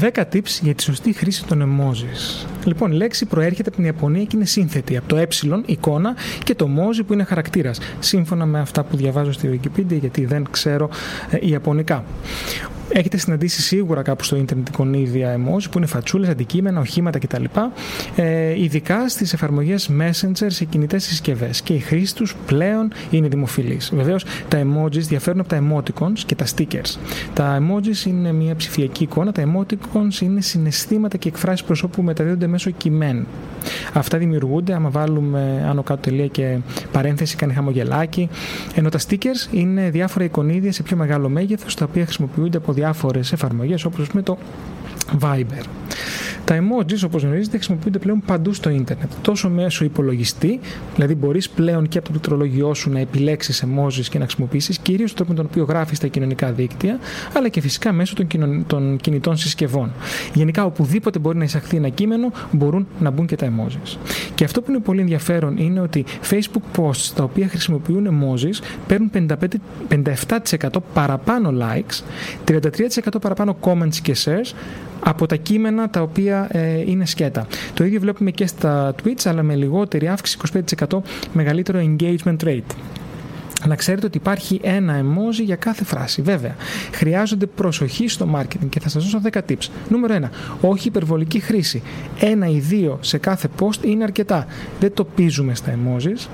10 tips για τη σωστή χρήση των emojis. Λοιπόν, η λέξη προέρχεται από την Ιαπωνία και είναι σύνθετη από το ε, εικόνα και το emoji που είναι χαρακτήρας. Σύμφωνα με αυτά που διαβάζω στη Wikipedia, γιατί δεν ξέρω ε, Ιαπωνικά. Έχετε συναντήσει σίγουρα κάπου στο ίντερνετ εικονίδια emoji που είναι φατσούλες, αντικείμενα, οχήματα κτλ. Ε, ειδικά στις εφαρμογές Messenger σε κινητές συσκευές. Και η χρήση τους πλέον είναι δημοφιλής. Βεβαίως τα emojis διαφέρουν από τα emoticons και τα stickers. Τα emojis είναι μια ψηφιακή εικόνα, τα emoticons είναι συναισθήματα και εκφράσεις προσώπου που μεταδίδονται μέσω κειμένου. Αυτά δημιουργούνται άμα βάλουμε άνω κάτω τελεία και παρένθεση, κάνει χαμογελάκι. Ενώ τα stickers είναι διάφορα εικονίδια σε πιο μεγάλο μέγεθος, τα οποία χρησιμοποιούνται από διάφορες εφαρμογές όπως με το Viber. Τα emojis, όπως γνωρίζετε, χρησιμοποιούνται πλέον παντού στο ίντερνετ. Τόσο μέσω υπολογιστή, δηλαδή μπορείς πλέον και από το πληκτρολόγιό σου να επιλέξεις emojis και να χρησιμοποιήσεις, κυρίως τον τρόπο με τον οποίο γράφεις στα κοινωνικά δίκτυα, αλλά και φυσικά μέσω των, των κινητών συσκευών. Γενικά, οπουδήποτε μπορεί να εισαχθεί ένα κείμενο, μπορούν να μπουν και τα emojis. Και αυτό που είναι πολύ ενδιαφέρον είναι ότι Facebook posts τα οποία χρησιμοποιούν emojis παίρνουν 57% παραπάνω likes, 33% παραπάνω comments και shares από τα κείμενα τα οποία ε, είναι σκέτα. Το ίδιο βλέπουμε και στα tweets, αλλά με λιγότερη αύξηση, 25% μεγαλύτερο engagement rate. Να ξέρετε ότι υπάρχει ένα emoji για κάθε φράση. Βέβαια, χρειάζονται προσοχή στο marketing και θα σας δώσω 10 tips. Νούμερο 1. Όχι υπερβολική χρήση. Ένα ή δύο σε κάθε post είναι αρκετά. Δεν το πίζουμε στα emojis.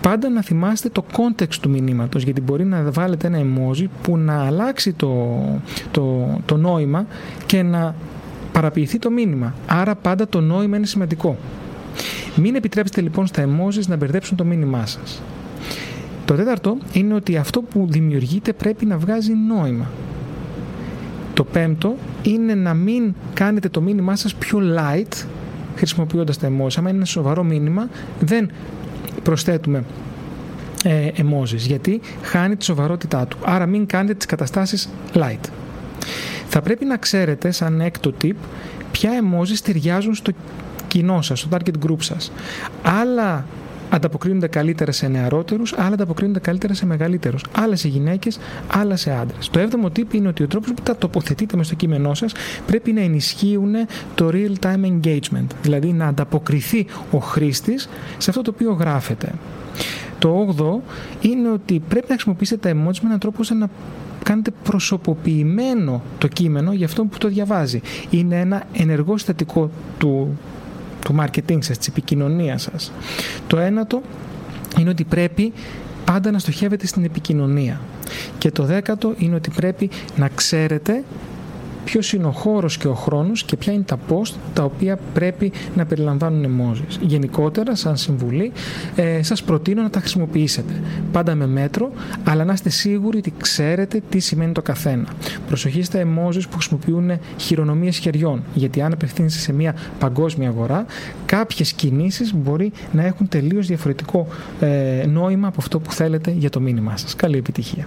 Πάντα να θυμάστε το context του μηνύματος γιατί μπορεί να βάλετε ένα emoji που να αλλάξει το, το, το νόημα και να παραποιηθεί το μήνυμα. Άρα πάντα το νόημα είναι σημαντικό. Μην επιτρέψετε λοιπόν στα emojis να μπερδέψουν το μήνυμά σας. Το τέταρτο είναι ότι αυτό που δημιουργείτε πρέπει να βγάζει νόημα. Το πέμπτο είναι να μην κάνετε το μήνυμά σας πιο light χρησιμοποιώντας τα emojis. Αν είναι ένα σοβαρό μήνυμα δεν προσθέτουμε ε, emojis γιατί χάνει τη σοβαρότητά του. Άρα μην κάνετε τις καταστάσεις light. Θα πρέπει να ξέρετε σαν έκτο tip ποια emojis ταιριάζουν στο κοινό σας, στο target group σας. Άλλα ανταποκρίνονται καλύτερα σε νεαρότερους, άλλα ανταποκρίνονται καλύτερα σε μεγαλύτερους. Άλλα σε γυναίκες, άλλα σε άντρες. Το έβδομο τύπο είναι ότι ο τρόπος που τα τοποθετείτε μες στο κείμενό σας πρέπει να ενισχύουν το real time engagement, δηλαδή να ανταποκριθεί ο χρήστης σε αυτό το οποίο γράφεται. Το 8 είναι ότι πρέπει να χρησιμοποιήσετε τα emojis με έναν τρόπο ώστε να κάνετε προσωποποιημένο το κείμενο για αυτό που το διαβάζει. Είναι ένα ενεργό συστατικό του του marketing σας, της επικοινωνίας σας. Το ένατο είναι ότι πρέπει πάντα να στοχεύετε στην επικοινωνία. Και το δέκατο είναι ότι πρέπει να ξέρετε ποιος είναι ο χώρος και ο χρόνος και ποια είναι τα post τα οποία πρέπει να περιλαμβάνουν emojis. Γενικότερα, σαν συμβουλή, ε, σας προτείνω να τα χρησιμοποιήσετε. Πάντα με μέτρο, αλλά να είστε σίγουροι ότι ξέρετε τι σημαίνει το καθένα. Προσοχή στα emojis που χρησιμοποιούν χειρονομίες χεριών, γιατί αν απευθύνεστε σε μια παγκόσμια αγορά, κάποιες κινήσεις μπορεί να έχουν τελείως διαφορετικό ε, νόημα από αυτό που θέλετε για το μήνυμά σας. Καλή επιτυχία.